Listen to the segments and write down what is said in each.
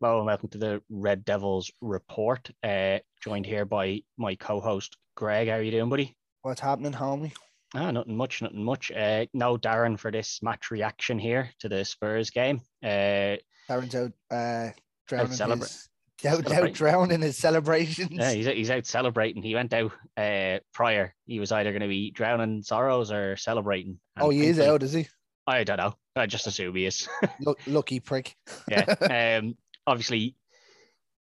Hello and welcome to the Red Devils report. Uh, joined here by my co-host Greg. How are you doing, buddy? What's happening, homie? Ah, nothing much, nothing much. Uh, no Darren for this match reaction here to the Spurs game. Uh, Darren's out uh, drowning celebra- his out, out drowning his celebrations. yeah, he's, he's out celebrating. He went out uh, prior. He was either going to be drowning sorrows or celebrating. And oh, he is out, is he? I don't know. I just assume he is. Lucky prick. yeah. Um, obviously,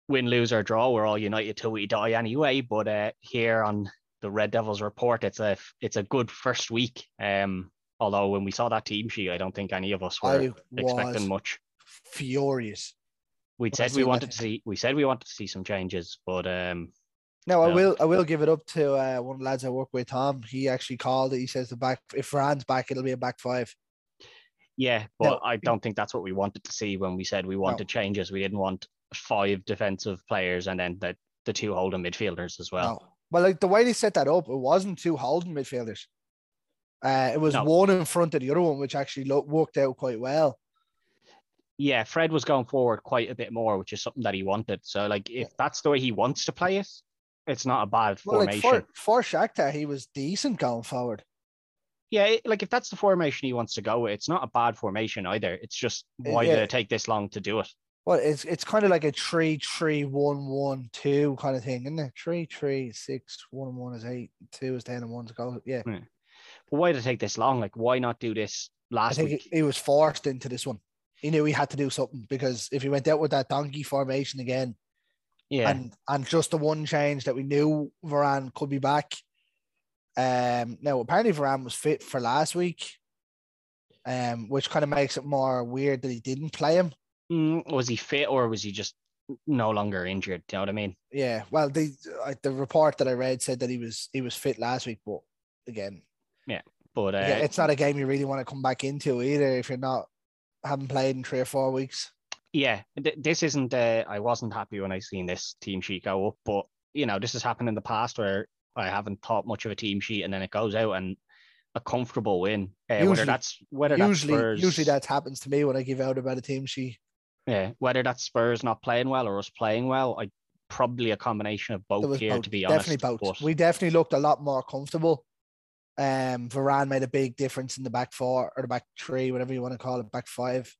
win, lose, or draw, we're all united till we die anyway. But uh, here on the Red Devils report, it's a it's a good first week. Um, although when we saw that team sheet, I don't think any of us were expecting much. furious. We said we wanted to see we said we wanted to see some changes, but um, Now I will I will give it up to uh, one of the lads I work with, Tom. He actually called it. He says the back if Varane's back, it'll be a back five. Yeah, but No. I don't think that's what we wanted to see when we said we wanted changes. We didn't want five defensive players and then the the two holding midfielders as well. No. Well, like the way they set that up, it wasn't two holding midfielders. Uh, it was No. one in front of the other one, which actually lo- worked out quite well. yeah, Fred was going forward quite a bit more, which is something that he wanted. So, like, if that's the way he wants to play it, it's not a bad Well, like formation. for, for Shakhtar, he was decent going forward. Yeah, like if that's the formation he wants to go with, it's not a bad formation either. It's just Uh, why yeah. did it take this long to do it? Well, it's it's kind of like a three three one one two kind of thing, isn't it? Three three six one one is eight, two is ten, and one's goal. Yeah, But why did it take this long? Like, why not do this I last think week? he, he was forced into this one. He knew he had to do something because if he went out with that donkey formation again, yeah, and and just the one change that we knew Varane could be back. Um, now apparently Varane was fit for last week, um, which kind of makes it more weird that he didn't play him. Mm, was he fit or was he just no longer injured? Do you know what I mean? Yeah, well, the uh, the report that I read said that he was he was fit last week, but again, yeah. But uh, yeah, it's not a game you really want to come back into either if you're not haven't played in three or four weeks. yeah, th- this isn't. Uh, I wasn't happy when I seen this team sheet go up, but you know, this has happened in the past where I haven't thought much of a team sheet, and then it goes out and a comfortable win. Uh, whether Usually- that's whether usually, that's Spurs, usually that happens to me when I give out about a team sheet. yeah, whether that's Spurs not playing well or us playing well, I probably a combination of both here both, to be honest, definitely both. but- We definitely looked a lot more comfortable. Um, Varane made a big difference in the back four or the back three, whatever you want to call it, back five.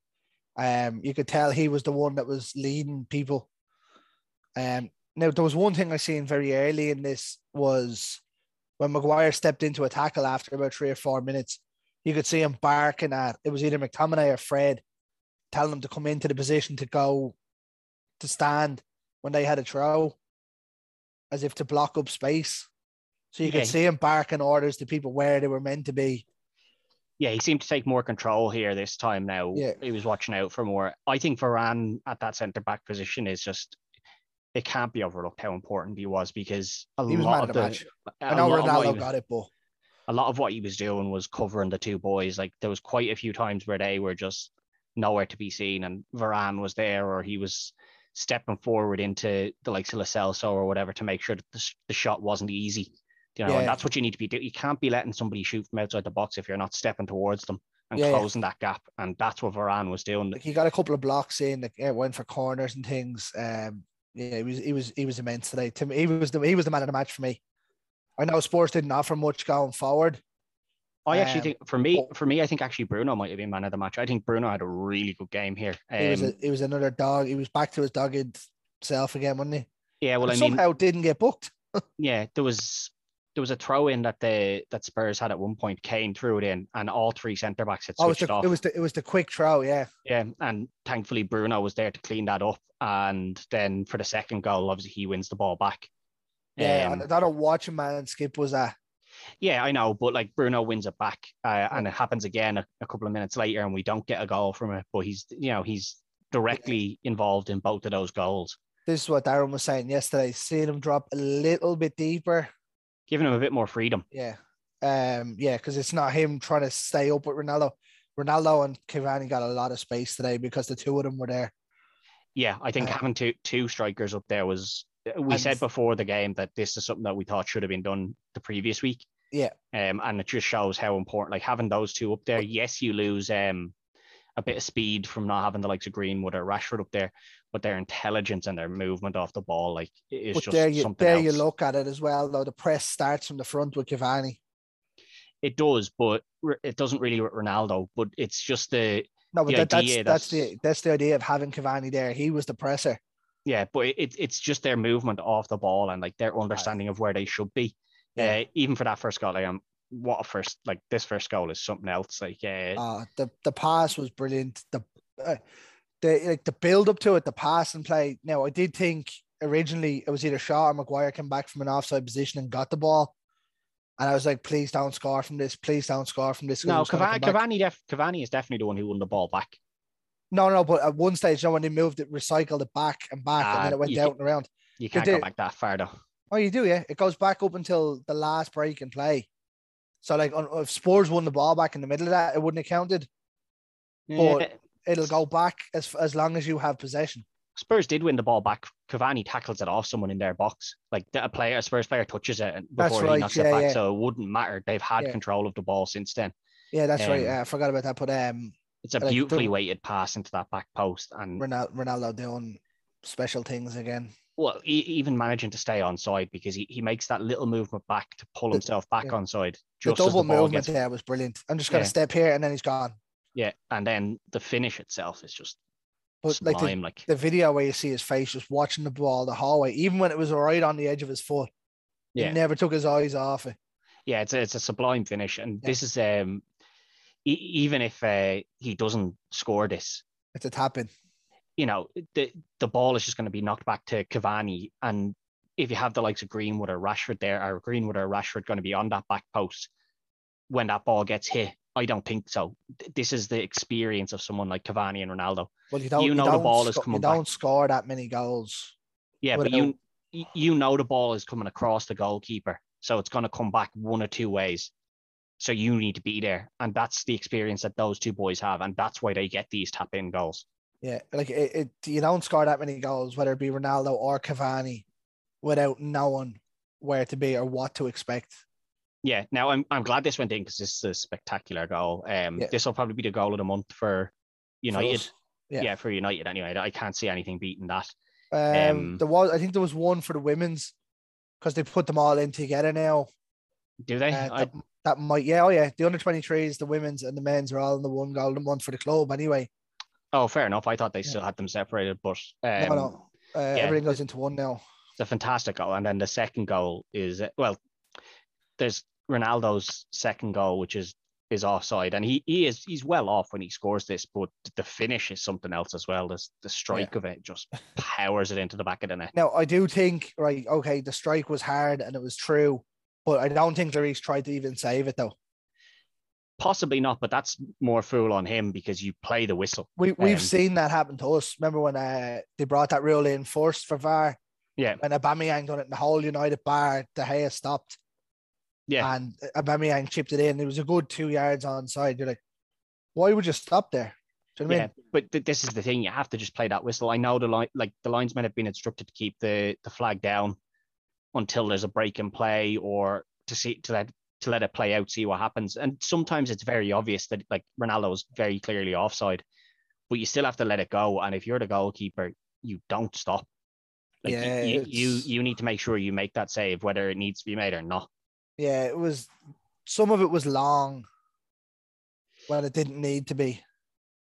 Um, you could tell he was the one that was leading people. Um, now there was one thing I seen very early in this was when Maguire stepped into a tackle after about three or four minutes, you could see him barking at it was either McTominay or Fred, telling him to come into the position to go to stand when they had a throw, as if to block up space. So you Yeah. could see him barking orders to people where they were meant to be. yeah, he seemed to take more control here this time now. Yeah. He was watching out for more. I think Varane at that centre back position is just it can't be overlooked how important he was because a He was lot of the match. I know lot of what he Ronaldo was- got it, but a lot of what he was doing was covering the two boys. Like there was quite a few times where they were just nowhere to be seen, and Varane was there, or he was stepping forward into the likes of Celso or whatever to make sure that the, the shot wasn't easy. You know, Yeah. and that's what you need to be doing. You can't be letting somebody shoot from outside the box if you're not stepping towards them and Yeah, yeah. closing that gap. And that's what Varane was doing. like he got a couple of blocks in, like went for corners and things. Um, yeah, he was he was he was immense today. To me, he was the he was the man of the match for me. I know Spurs didn't offer much going forward. I actually Um, think for me, for me, I think actually Bruno might have been man of the match. I think Bruno had a really good game here. He was Um, a, he was another dog. He was back to his dogged self again, wasn't he? yeah, well, I And mean, somehow didn't get booked. yeah, there was there was a throw in that the that Spurs had at one point. Kane threw it in, and all three centre backs had Oh, it was switched the off. it was the it was the quick throw. Yeah, yeah, and thankfully Bruno was there to clean that up. And then for the second goal, obviously he wins the ball back. yeah. Um, I, I don't watch him, man. Skipp was a yeah, I know, but like Bruno wins it back, uh, and it happens again a, a couple of minutes later, and we don't get a goal from it. But he's, you know, he's directly involved in both of those goals, this is what Darren was saying yesterday. Seeing him drop a little bit deeper. Giving him a bit more freedom. Yeah. Um, yeah, because it's not him trying to stay up with Ronaldo. Ronaldo and Cavani got a lot of space today because the two of them were there. Yeah, I think Uh, having two two strikers up there was. We And- said before the game that this is something that we thought should have been done the previous week. Yeah. Um, and it just shows how important, like having those two up there. Yes, you lose um a bit of speed from not having the likes of Greenwood or Rashford up there, but their intelligence and their movement off the ball, like is But just there you something there else. you look at it as well. Though the press starts from the front with Cavani. It does, but it doesn't really with Ronaldo. But it's just the No, but The that, that's idea that's that's- the that's the idea of having Cavani there. He was the presser. yeah, but it, it- it's just their movement off the ball and like their understanding of where they should be. Yeah. Uh, even for that first goal, like um, what a first like this first goal is something else. Like uh, Uh, the the pass was brilliant. The uh, the like the build up to it, the pass and play. Now I did think originally it was either Shaw or Maguire came back from an offside position and got the ball, and I was like, please don't score from this. Please don't score from this. no, Cavani. Cavani, def, Cavani is definitely the one who won the ball back. No, no, but at one stage, you know, when they moved it, recycled it back and back, and then Ah, it went out and around. You can't did. go back that far though. Oh, you do, yeah. It goes back up until the last break and play. So, like, on- if Spurs won the ball back in the middle of that, it wouldn't have counted. But- Yeah, It'll go back as as long as you have possession. Spurs did win the ball back. Cavani tackles it off someone in their box. Like a player, a Spurs player touches it before he knocks yeah, it back. yeah. So it wouldn't matter. They've had Yeah. control of the ball since then. Yeah, that's right. Um, Yeah, I forgot about that. But um, It's a beautifully the- weighted pass into that back post, and Ronaldo, Ronaldo doing special things again. well, e- even managing to stay on side because he, he makes that little movement back to pull The- himself back yeah. on side. The Just as double the movement gets, there was brilliant. I'm just gonna Yeah. step here and then he's gone. Yeah, and then the finish itself is just But like the, sublime. Like, the video where you see his face just watching the ball the hallway, even when it was right on the edge of his foot, Yeah. he never took his eyes off it. yeah, it's a, it's a sublime finish, and Yeah. this is um, e- even if uh, he doesn't score this, It's a tap in. you know, the the ball is just going to be knocked back to Cavani. And if you have the likes of Greenwood or Rashford there, or Greenwood or Rashford going to be on that back post when that ball gets hit, I don't think so. This is the experience of someone like Cavani and Ronaldo. Well, you don't. You know the don't ball is coming You don't score that many goals. Yeah, but you you know the ball is coming across the goalkeeper, so it's going to come back one or two ways. So you need to be there, and that's the experience that those two boys have, and that's why they get these tap in goals. Yeah, like it, it, you don't score that many goals, whether it be Ronaldo or Cavani, without knowing where to be or what to expect. Yeah, now I'm I'm glad this went in because this is a spectacular goal. Um, Yeah. this will probably be the goal of the month for United. us. Yeah. Yeah. for United anyway. I can't see anything beating that. Um, Um, there was, I think there was one for the women's because they put them all in together now. Do they? Uh, I, that, that might, yeah, oh yeah, the under 23s, the women's and the men's are all in the one golden one for the club anyway. oh, fair enough. I thought they Yeah. still had them separated, but um, no, no, uh, everything goes into one now. it's a fantastic goal. And then the second goal is well, there's Ronaldo's second goal, which is is offside, and he he is he's well off when he scores this, but the finish is something else as well. The the strike of it just powers it into the back of the net. Now I do think, right, okay, the strike was hard and it was true, but I don't think Lloris tried to even save it though. Possibly not, but that's more fool on him because you play the whistle. We we've Um, seen that happen to us. Remember when uh, they brought that rule in first for VAR Yeah, when Aubameyang done it in the whole United bar, De Gea stopped yeah. and Aubameyang chipped it in. It was a good two yards on side. You're like, why would you stop there? Do you know what I mean? but th- this is the thing. You have to just play that whistle. I know the line, like the linesmen have been instructed to keep the the flag down until there's a break in play, or to see to let to let it play out, see what happens. And sometimes it's very obvious that like Ronaldo is very clearly offside, but you still have to let it go. And if you're the goalkeeper, you don't stop. Like you- Yeah, you, you you need to make sure you make that save, whether it needs to be made or not. Yeah, it was some of it was long when it didn't need to be.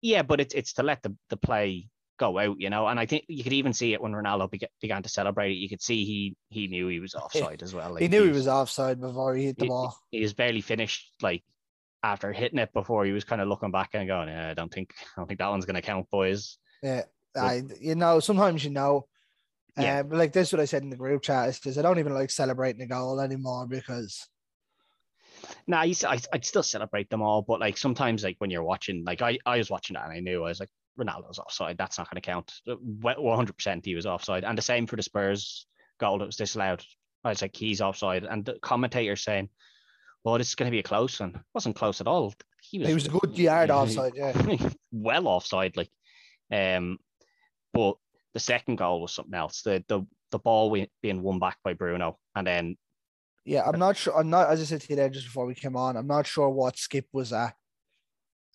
Yeah, but it's it's to let the, the play go out, you know. And I think you could even see it when Ronaldo began, began to celebrate it. You could see he he knew he was offside as well. he like, knew he was offside before he hit the he- ball. He was barely finished, like after hitting it before he was kind of looking back and going, yeah, I don't think I don't think that one's gonna count, boys. Yeah, But- I you know sometimes you know. Yeah. But like this, is what I said in the group chat is because I don't even like celebrating a goal anymore because Nah, I, I I'd still celebrate them all, but like sometimes like when you're watching, like I, I was watching that and I knew I was like Ronaldo's offside. That's not gonna count. One hundred percent he was offside, and the same for the Spurs goal that was disallowed. I was like he's offside, and the commentator saying, "Well, this is gonna be a close one." It wasn't close at all. He was he was a good yard offside. Yeah, well offside, like. Um, but the second goal was something else. The the the ball being won back by Bruno, and then yeah. I'm not sure. I'm not as I said to you there just before we came on. I'm not sure what Skipp was at.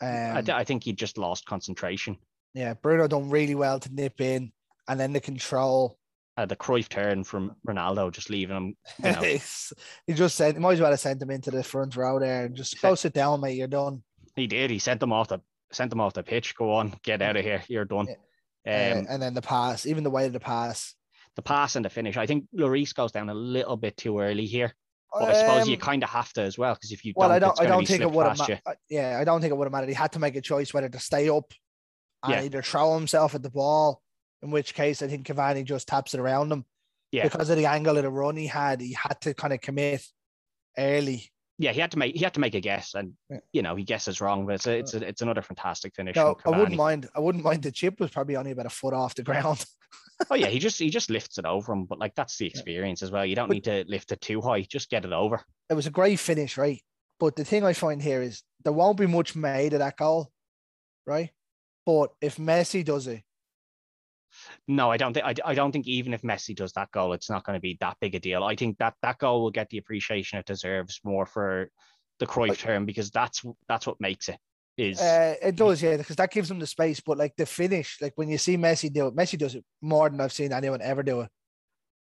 Um, I, th- I think he just lost concentration. yeah, Bruno done really well to nip in, and then the control. Uh, the Cruyff turn from Ronaldo, just leaving him. You know, he just said, he might as well have sent him into the front row there and just go sit down, mate. You're done. he did. He sent them off the sent them off the pitch. Go on, get out of here. You're done. Uh, Um, and then the pass, even the way of the pass. the pass and the finish. I think Lloris goes down a little bit too early here. But I suppose you Um, kind of have to as well because if you Well, don't, I don't. it's I don't think it would have. Ma- uh, yeah, I don't think it would have mattered. He had to make a choice whether to stay up and Yeah. either throw himself at the ball, in which case I think Cavani just taps it around him. Yeah. Because of the angle of the run he had, he had to kind of commit early. Yeah, he had to make he had to make a guess, and Yeah. you know he guesses wrong, but it's a, it's a, it's another fantastic finish. No, I wouldn't mind. I wouldn't mind. The chip was probably only about a foot off the ground. Oh yeah, he just he just lifts it over him, but like that's the experience as well. You don't But- need to lift it too high; just get it over. it was a great finish, right? But the thing I find here is there won't be much made of that goal, right? But if Messi does it, No, I don't think I, I don't think even if Messi does that goal, it's not going to be that big a deal. I think that that goal will get the appreciation it deserves more for the Cruyff turn because that's that's what makes it. Is uh, it does, yeah, because that gives them the space. But like the finish, like when you see Messi do it, Messi does it more than I've seen anyone ever do it.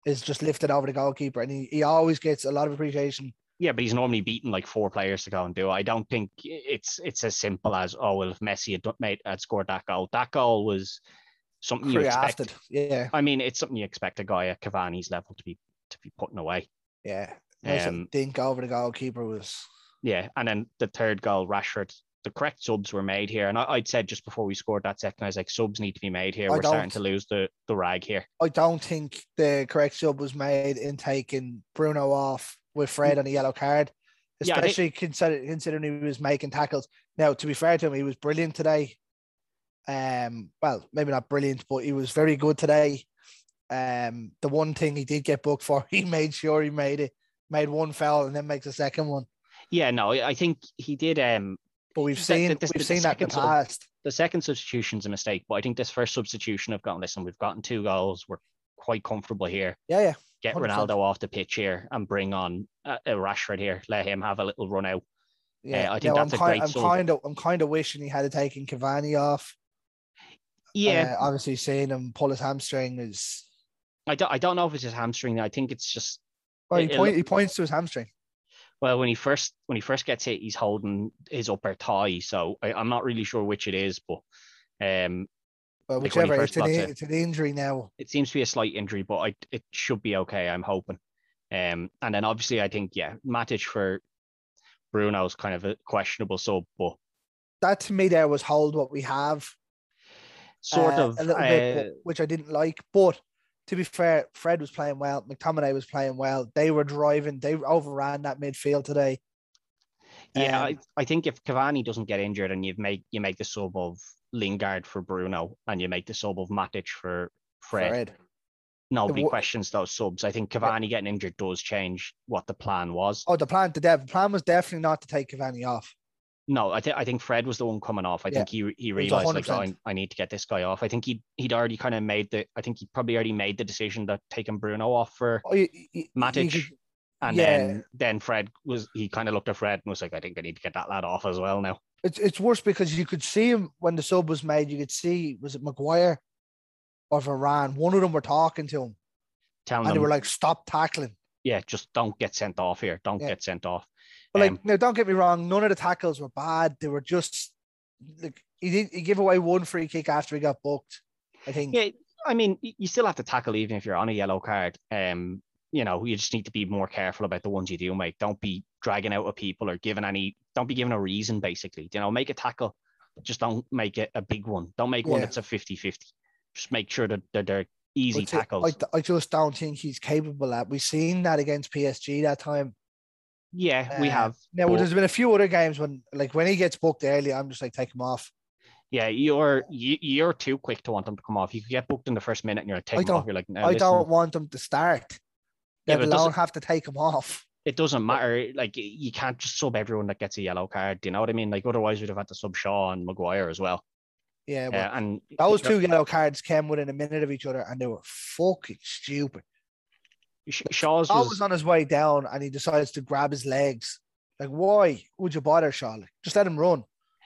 Is just lifted over the goalkeeper, and he, he always gets a lot of appreciation. yeah, but he's normally beaten like four players to go and do it. I don't think it's it's as simple as oh well, if Messi had made had scored that goal, that goal was something you expect. Yeah, I mean, it's something you expect a guy at Cavani's level to be to be putting away. yeah. Nice Um, dink over the goalkeeper was Yeah, and then the third goal, Rashford. The correct subs were made here, and I, I'd said just before we scored that second, I was like, subs need to be made here. I We're starting to lose the the rag here. I don't think the correct sub was made in taking Bruno off with Fred on a yellow card, Yeah, think- especially consider, considering he was making tackles. Now, to be fair to him, he was brilliant today. Um, well, maybe not brilliant, but he was very good today. Um, the one thing he did get booked for, he made sure he made it, made one foul and then makes a second one. Yeah, no, I think he did. Um, But we've seen the- the- we've seen that in the sub- past. the second substitution's a mistake, but I think this first substitution I've gotten listen, we've gotten two goals. We're quite comfortable here. Yeah, yeah. Get 100%. Ronaldo off the pitch here and bring on uh, uh, Rashford here. Let him have a little run out. Yeah, I think Now, that's a I'm kind, great I'm sub. kind of I'm kind of wishing he had taken Cavani off. Yeah, Uh, obviously seeing him pull his hamstring is I don't. I don't know if it's his hamstring. I think it's just well, he, point, he points to his hamstring. well when he first when he first gets hit, he's holding his upper thigh. So I, I'm not really sure which it is, but um, Like he whichever, first it's an, it's an injury now. it seems to be a slight injury, but I, it should be okay. I'm hoping. Um, and then obviously I think yeah, Matic for Bruno's kind of a questionable sub, but That to me there was hold what we have. Sort uh, of a little bit, which I didn't like. But to be fair, Fred was playing well. McTominay was playing well. They were driving. They overran that midfield today. Yeah, I, Um, I think if Cavani doesn't get injured and you make you make the sub of Lingard for Bruno and you make the sub of Matic for Fred, Fred. nobody wo- questions those subs. I think Cavani getting injured does change what the plan was. Oh, the plan. The, dev, the plan was definitely not to take Cavani off. No, I think I think Fred was the one coming off. I Yeah, think he he realized like oh, I, need to get this guy off. I think he he'd already kind of made the I think he probably already made the decision that taking Bruno off for Oh, you, you, you Matic, and yeah. then then Fred was he kind of looked at Fred and was like, I think I need to get that lad off as well now. it's it's worse because you could see him when the sub was made. You could see was it Maguire or Varane? One of them were talking to him, Telling and they were like, "Stop tackling." yeah, just don't get sent off here. Don't Yeah. get sent off. But like, Um, now don't get me wrong, none of the tackles were bad. They were just like he did. He gave away one free kick after he got booked. I think. Yeah, I mean, you still have to tackle even if you're on a yellow card. Um, you know, you just need to be more careful about the ones you do make. Don't be dragging out of people or giving any. Don't be giving a reason. Basically, you know, make a tackle. Just don't make it a big one. Don't make one Yeah. that's a 50-50. Just make sure that they're, they're easy But tackles. I, I just don't think he's capable of. We've seen that against PSG that time. Yeah, we Uh, have. Now but- there's been a few other games when, like, when he gets booked early, I'm just like, take him off. Yeah, you're you, you're too quick to want them to come off. You could get booked in the first minute, and you're like, take I them off. don't- You're like, no, I listen, don't want him to start. Yeah, Let but it alone doesn't- have to take him off. it doesn't matter. Like you can't just sub everyone that gets a yellow card. Do you know what I mean? Like otherwise, we'd have had to sub Shaw and Maguire as well. Yeah, Uh, and those two yellow cards came within a minute of each other, and they were fucking stupid. Sh- Shaw's Shaw was, was on his way down, and he decides to grab his legs. Like, why would you bother Shaw? Like, just let him run.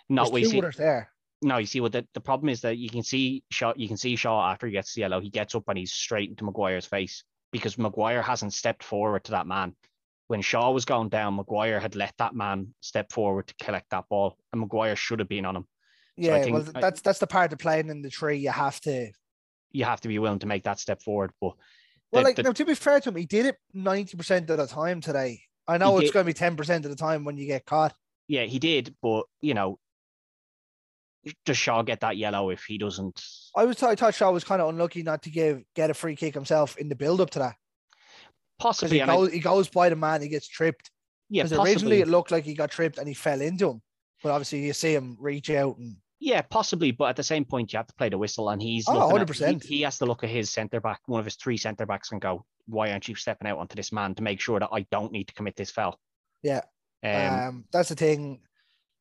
no. There's We two see, there. No, you see what the, the problem is that you can see Shaw. You can see Shaw after he gets the yellow. He gets up and he's straight into Maguire's face because Maguire hasn't stepped forward to that man. When Shaw was going down, Maguire had let that man step forward to collect that ball, and Maguire should have been on him. So I Yeah, think well, that's that's the part of playing in the tree. You have to. You have to be willing to make that step forward. But Well, the- like the- now, to be fair to him, he did it ninety percent of the time today. I know it's did- going to be ten percent of the time when you get caught. yeah, he did. But you know, does Shaw get that yellow if he doesn't? I was I thought Shaw was kind of unlucky not to give get a free kick himself in the build up to that Possibly, he and I- goes he goes by the man, he gets tripped. yeah, Because originally it looked like he got tripped and he fell into him, but obviously you see him reach out and yeah, possibly. But at the same point, you have to play the whistle, and he's Oh, 100%. He, he has to look at his centre back, one of his three centre backs, and go, "Why aren't you stepping out onto this man to make sure that I don't need to commit this foul?" Yeah. Um, Um, that's the thing.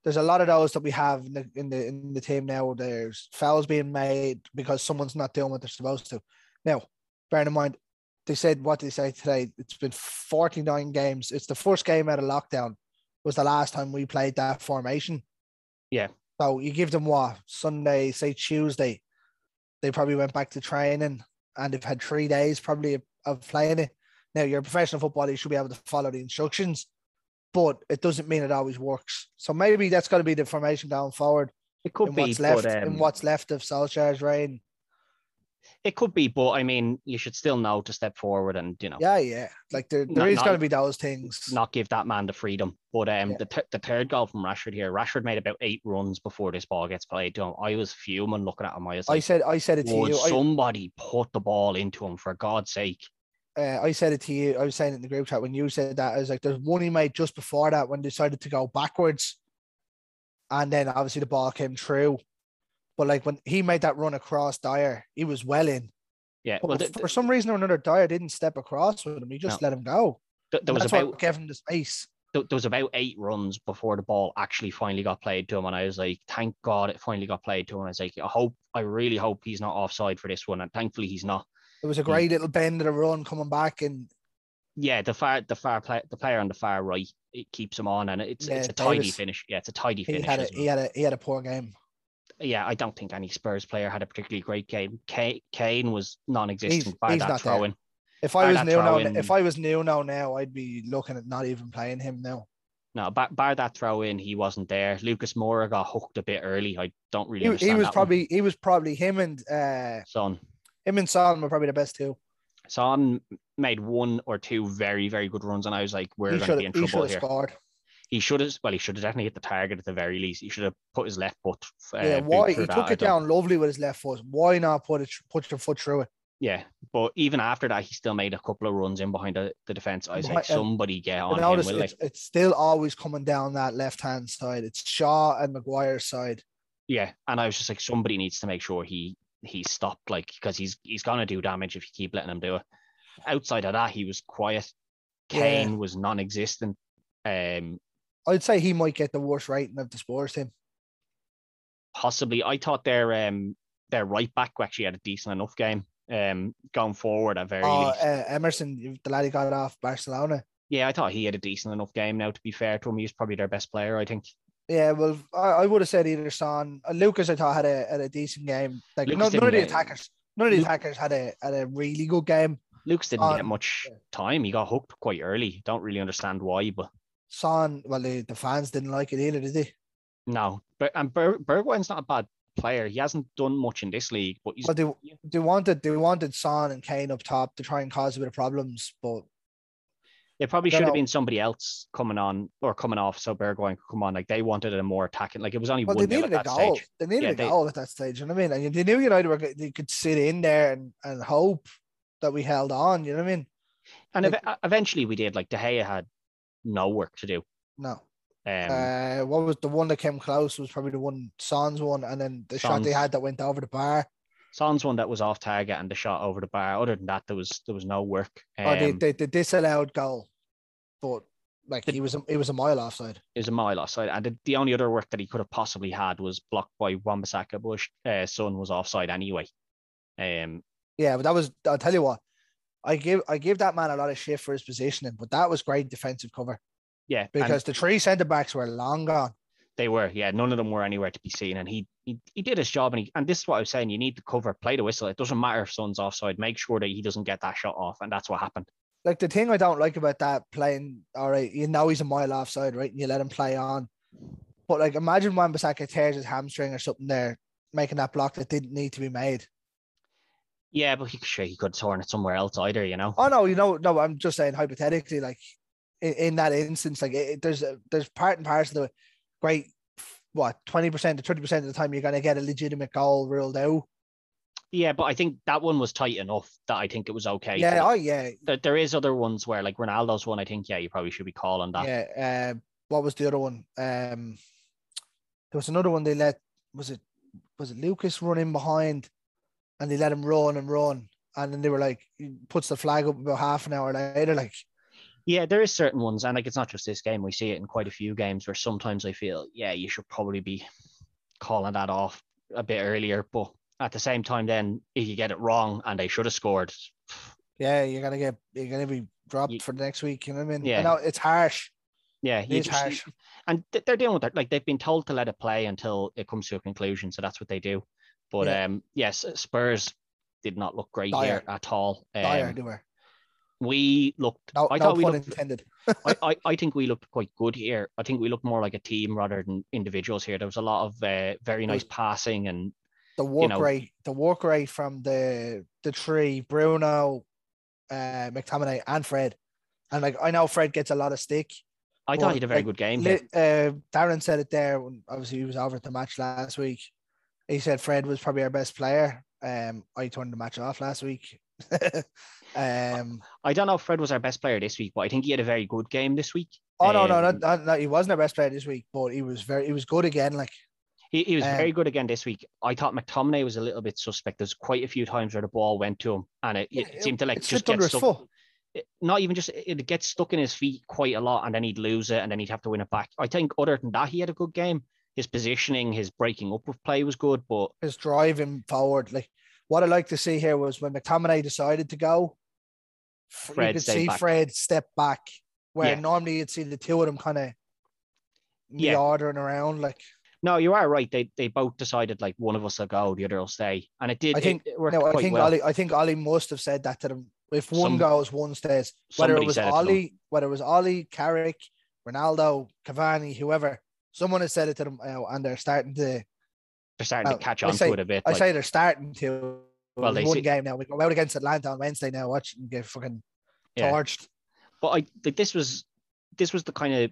There's a lot of those that we have in the in the in the team now. There's fouls being made because someone's not doing what they're supposed to. Now, bearing in mind, they said what did they say today? It's been 49 games. It's the first game out of lockdown. Was the last time we played that formation. Yeah. So you give them what Sunday, say Tuesday. They probably went back to training and they've had three days probably of, playing it. Now you're a professional footballer, you should be able to follow the instructions but it doesn't mean it always works. So maybe that's got to be the formation going forward it could be, what's left but um, in what's left of Solskjaer's reign. It could be. But I mean, you should still know to step forward and you know Yeah, yeah. Like there, there Not- is going to be those things. not give that man the freedom. But um, Yeah. the th- the third goal from Rashford here, Rashford made about eight runs before this ball gets played to him. I was fuming looking at him. I was Like, I said, I said it to you. I, somebody put the ball into him for God's sake? uh, I said it to you. I was saying it in the group chat when you said that. I was like, there's one he made just before that when they decided to go backwards, and then obviously the ball came through. But like when he made that run across Dier, he was well in. Yeah, But well, th- for some reason or another, Dier didn't step across with him. He just No. let him go. th- there was That's about what gave him the space. th- there was about eight runs before the ball actually finally got played to him, and I was like, thank God it finally got played to him. I was like, I hope, I really hope he's not offside for this one, and thankfully he's not. It was a great little bend of the run coming back, and Yeah, the far the far play, the player on the far right it keeps him on, and it's Yeah, it's a tidy finish. Yeah, it's a tidy he finish. had a as he had a he had a poor game. Yeah, I don't think any Spurs player had a particularly great game. Kane, Kane was non-existent He's- by he's that not there. throw in. If I was Nuno, if I was Nuno, now I'd be looking at not even playing him now. No, bar, bar that throw in, he wasn't there. Lucas Moura got hooked a bit early. I don't really He, understand he was that one. probably he was probably him and uh Son. him and Son were probably the best two. Son made one or two very, very good runs, and I was like, we're going to be in trouble have here. scored. He should have, well, he should have definitely hit the target at the very least. He should have put his left foot. Uh, yeah, why he took it down lovely with his left foot. Why not put it put your foot through it? Yeah, but even after that, he still made a couple of runs in behind the, the defense. I was like, somebody get on him, notice they? it's, it's still always coming down that left hand side. It's Shaw and Maguire's side. Yeah, and I was just like, somebody needs to make sure he he stopped, like, because he's he's gonna do damage if you keep letting him do it. Outside of that, he was quiet. Yeah. Kane was non-existent. Um, I'd say he might get the worst rating of the Spurs team. possibly, I thought their um their right back actually had a decent enough game. Um, going forward at very Oh, least. uh, Emerson, the lad he got off Barcelona. Yeah, I thought he had a decent enough game. Now, to be fair to him, he's probably their best player. I think. Yeah, well, I, I would have said either Son, uh, Lucas. I thought had a had a decent game. Like Lucas none, none of the attackers, none of the Lu- attackers had a had a really good game. Lucas didn't Um, get much time. He got hooked quite early. Don't really understand why, but Son, well, the, the fans didn't like it either, did they? no. But and Ber- Bergwijn's not a bad player. He hasn't done much in this league, but he's But they they wanted they wanted Son and Kane up top to try and cause a bit of problems. But It probably should have been somebody else coming on or coming off so Bergwijn could come on. Like they wanted a more attacking. Like it was only well, they one nil needed at a that goal. stage. They needed Yeah, a they- goal at that stage. You know what I mean? And they knew United were they could sit in there and, and hope that we held on. You know what I mean? And Like- ev- eventually we did. Like De Gea had no work to do. No. Um, uh, what was the one that came close? Was probably the one Son's one, and then the shot they had that went over the bar. Son's one that was off target and the shot over the bar. Other than that, there was there was no work. Um, or the, the the disallowed goal, but like The- he was a, he was a mile offside. it was a mile offside, and the, the only other work that he could have possibly had was blocked by Wan-Bissaka. Bush. Uh, Son was offside anyway. Um, Yeah, but that was I'll tell you what, I give I give that man a lot of shit for his positioning, but that was great defensive cover yeah, because the three centre backs were long gone. They were, yeah. None of them were anywhere to be seen, and he he, he did his job. And he, and this is what I was saying: you need to cover, play the whistle. It doesn't matter if Son's offside. Make sure that he doesn't get that shot off, and that's what happened. Like the thing I don't like about that playing, all right, you know he's a mile offside, right? And you let him play on. But like imagine Wan Bissaka tears his hamstring or something there, making that block that didn't need to be made. Yeah, but he sure he could have torn it somewhere else either, you know. Oh no, you know, no, I'm just saying hypothetically, like in, in that instance, like it, there's a, there's part and parcel of the great what 20% to 30% of the time you're gonna get a legitimate goal ruled out. Yeah, but I think that one was tight enough that I think it was okay. Yeah, oh yeah. There, there is other ones where like Ronaldo's one, I think, yeah, you probably should be calling that. Yeah. Uh, what was the other one? Um there was another one they let was it was it Lucas running behind and they let him run and run. And then they were like, he puts the flag up about half an hour later, like Yeah, there is certain ones, and like it's not just this game. We see it in quite a few games where sometimes I feel, yeah, you should probably be calling that off a bit earlier. But at the same time, then if you get it wrong and they should have scored, yeah, you're gonna get you're gonna be dropped You- for the next week. You know what I mean? Yeah. I know it's harsh. yeah, It you just- harsh. and they're dealing with it. Like they've been told to let it play until it comes to a conclusion, so that's what they do. But Yeah. um, yes, Spurs did not look great Dire. here at all. Um, they were. we looked. No, I no thought we pun looked. intended. I, I, I think we looked quite good here. I think we looked more like a team rather than individuals here. There was a lot of uh, very nice passing and The work know- rate, the work rate from the the three, Bruno, uh, McTominay, and Fred. And like I know Fred gets a lot of stick. I thought he had a very like, good game. Li- uh, Darren said it there when obviously he was over at the match last week. He said Fred was probably our best player. Um, I turned the match off last week. um, I don't know if Fred was our best player this week, but I think he had a very good game this week. oh no, no, Um, not, not, not, he wasn't our best player this week, but he was very, he was good again. Like He, he was Um, very good again this week. I thought McTominay was a little bit suspect. There's quite a few times where the ball went to him and it, Yeah, it seemed to like it just get stuck. foot. it- not even just it gets stuck in his feet quite a lot and then he'd lose it and then he'd have to win it back. I think other than that, he had a good game. His positioning, his breaking up of play was good, but his driving forward. Like what I like to see here was when McTominay decided to go, Fred you could see back. Fred step back where Yeah. normally you'd see the two of them kind of Yeah. ordering around. Like no, you are right. They they both decided like one of us will go, the other will stay, and it did. I think- it, no, I think well. Ole, I think Ole must have said that to them. If one Some- goes, one stays. Whether it was said it. Whether it was Ole, Carrick, Ronaldo, Cavani, whoever, someone has said it to them, uh, and they're starting to. They're starting well, to catch on say- to it a bit. I like- say they're starting to. Well, they one see- game now. We go out against Atalanta on Wednesday now. Watch and get fucking Yeah. torched. but I like this was this was the kind of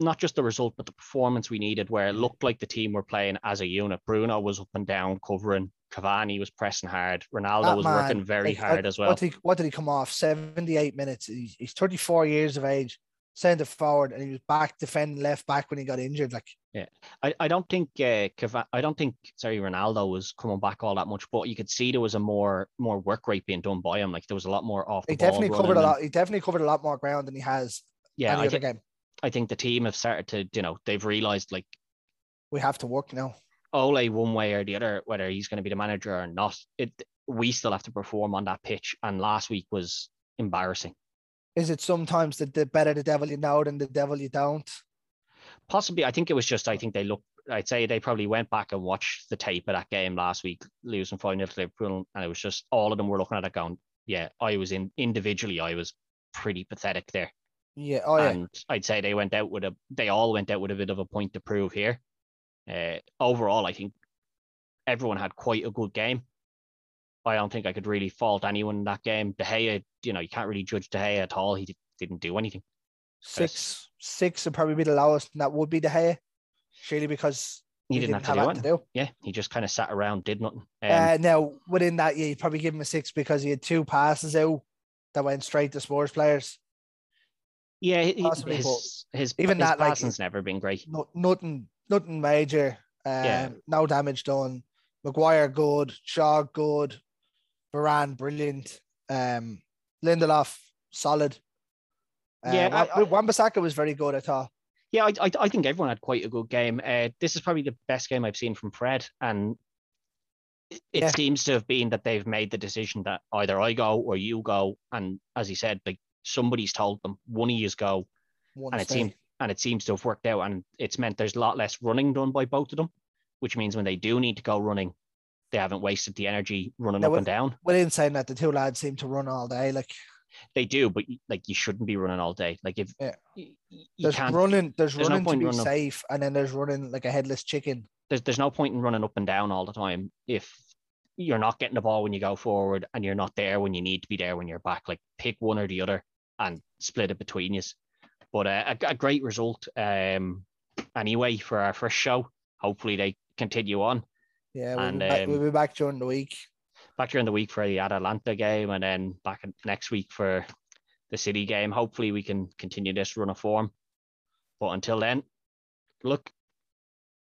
not just the result, but the performance we needed, where it looked like the team were playing as a unit. Bruno was up and down covering. Cavani was pressing hard. Ronaldo That was man, working very like, hard what- as well. What did, he, what did he come off? 78 minutes. He's, he's 34 years of age, centre forward, and he was back defending left back when he got injured. Like, yeah, I, I don't think uh, I don't think sorry Ronaldo was coming back all that much, but you could see there was a more more work rate being done by him. Like there was a lot more off the he definitely covered a lot. He definitely covered a lot more ground than he has Yeah, I, game. I think the team have started to you know they've realized like We have to work now. Ole one way or the other, whether he's going to be the manager or not. It we still have to perform on that pitch, and last week was embarrassing. Is it sometimes that the better the devil you know than the devil you don't? Possibly, I think it was just. I think they looked. I'd say they probably went back and watched the tape of that game last week, losing five 0 to Liverpool, and it was just all of them were looking at it going, "Yeah, I was in individually, I was pretty pathetic there." Yeah. Oh yeah. and I'd say they went out with a. They all went out with a bit of a point to prove here. Uh, overall, I think everyone had quite a good game. I don't think I could really fault anyone in that game. De Gea, you know, you can't really judge De Gea at all. He di- didn't do anything. six six would probably be the lowest, and that would be De Gea. Surely because He, didn't, have to do that to do. Yeah, he just kind of sat around, did nothing. Um, uh, now within that, yeah, you'd probably give him a six because he had two passes out that went straight to Spurs players. yeah, he- possibly, his his even his that, like, passing's never been great. No, nothing, nothing major. Um, Yeah. no damage done. Maguire good, Shaw good, Varane brilliant. Um, Lindelof solid. Uh, Yeah, Wan- I- I- Wan-Bissaka was very good. I thought. Yeah, I, I, I think everyone had quite a good game. Uh, this is probably the best game I've seen from Fred, and it, it Yeah. seems to have been that they've made the decision that either I go or you go, and as he said, like somebody's told them one of you go, One and it seems and it seems to have worked out. And it's meant there's a lot less running done by both of them, which means when they do need to go running, they haven't wasted the energy running Now, up and down. Within saying that, the two lads seem to run all day. Like They do, but like you shouldn't be running all day. Like if Yeah. you, you there's running, there's, there's no running to point be running up- safe, and then there's running like a headless chicken. there's there's no point in running up and down all the time if you're not getting the ball when you go forward and you're not there when you need to be there when you're back. Like pick one or the other and split it between you. But uh, a, a great result um, anyway for our first show. Hopefully they continue on. Yeah, we'll, And, be, back, um, we'll be back during the week. Back during the week for the Atalanta game and then back next week for the City game. Hopefully we can continue this run of form. But until then, look,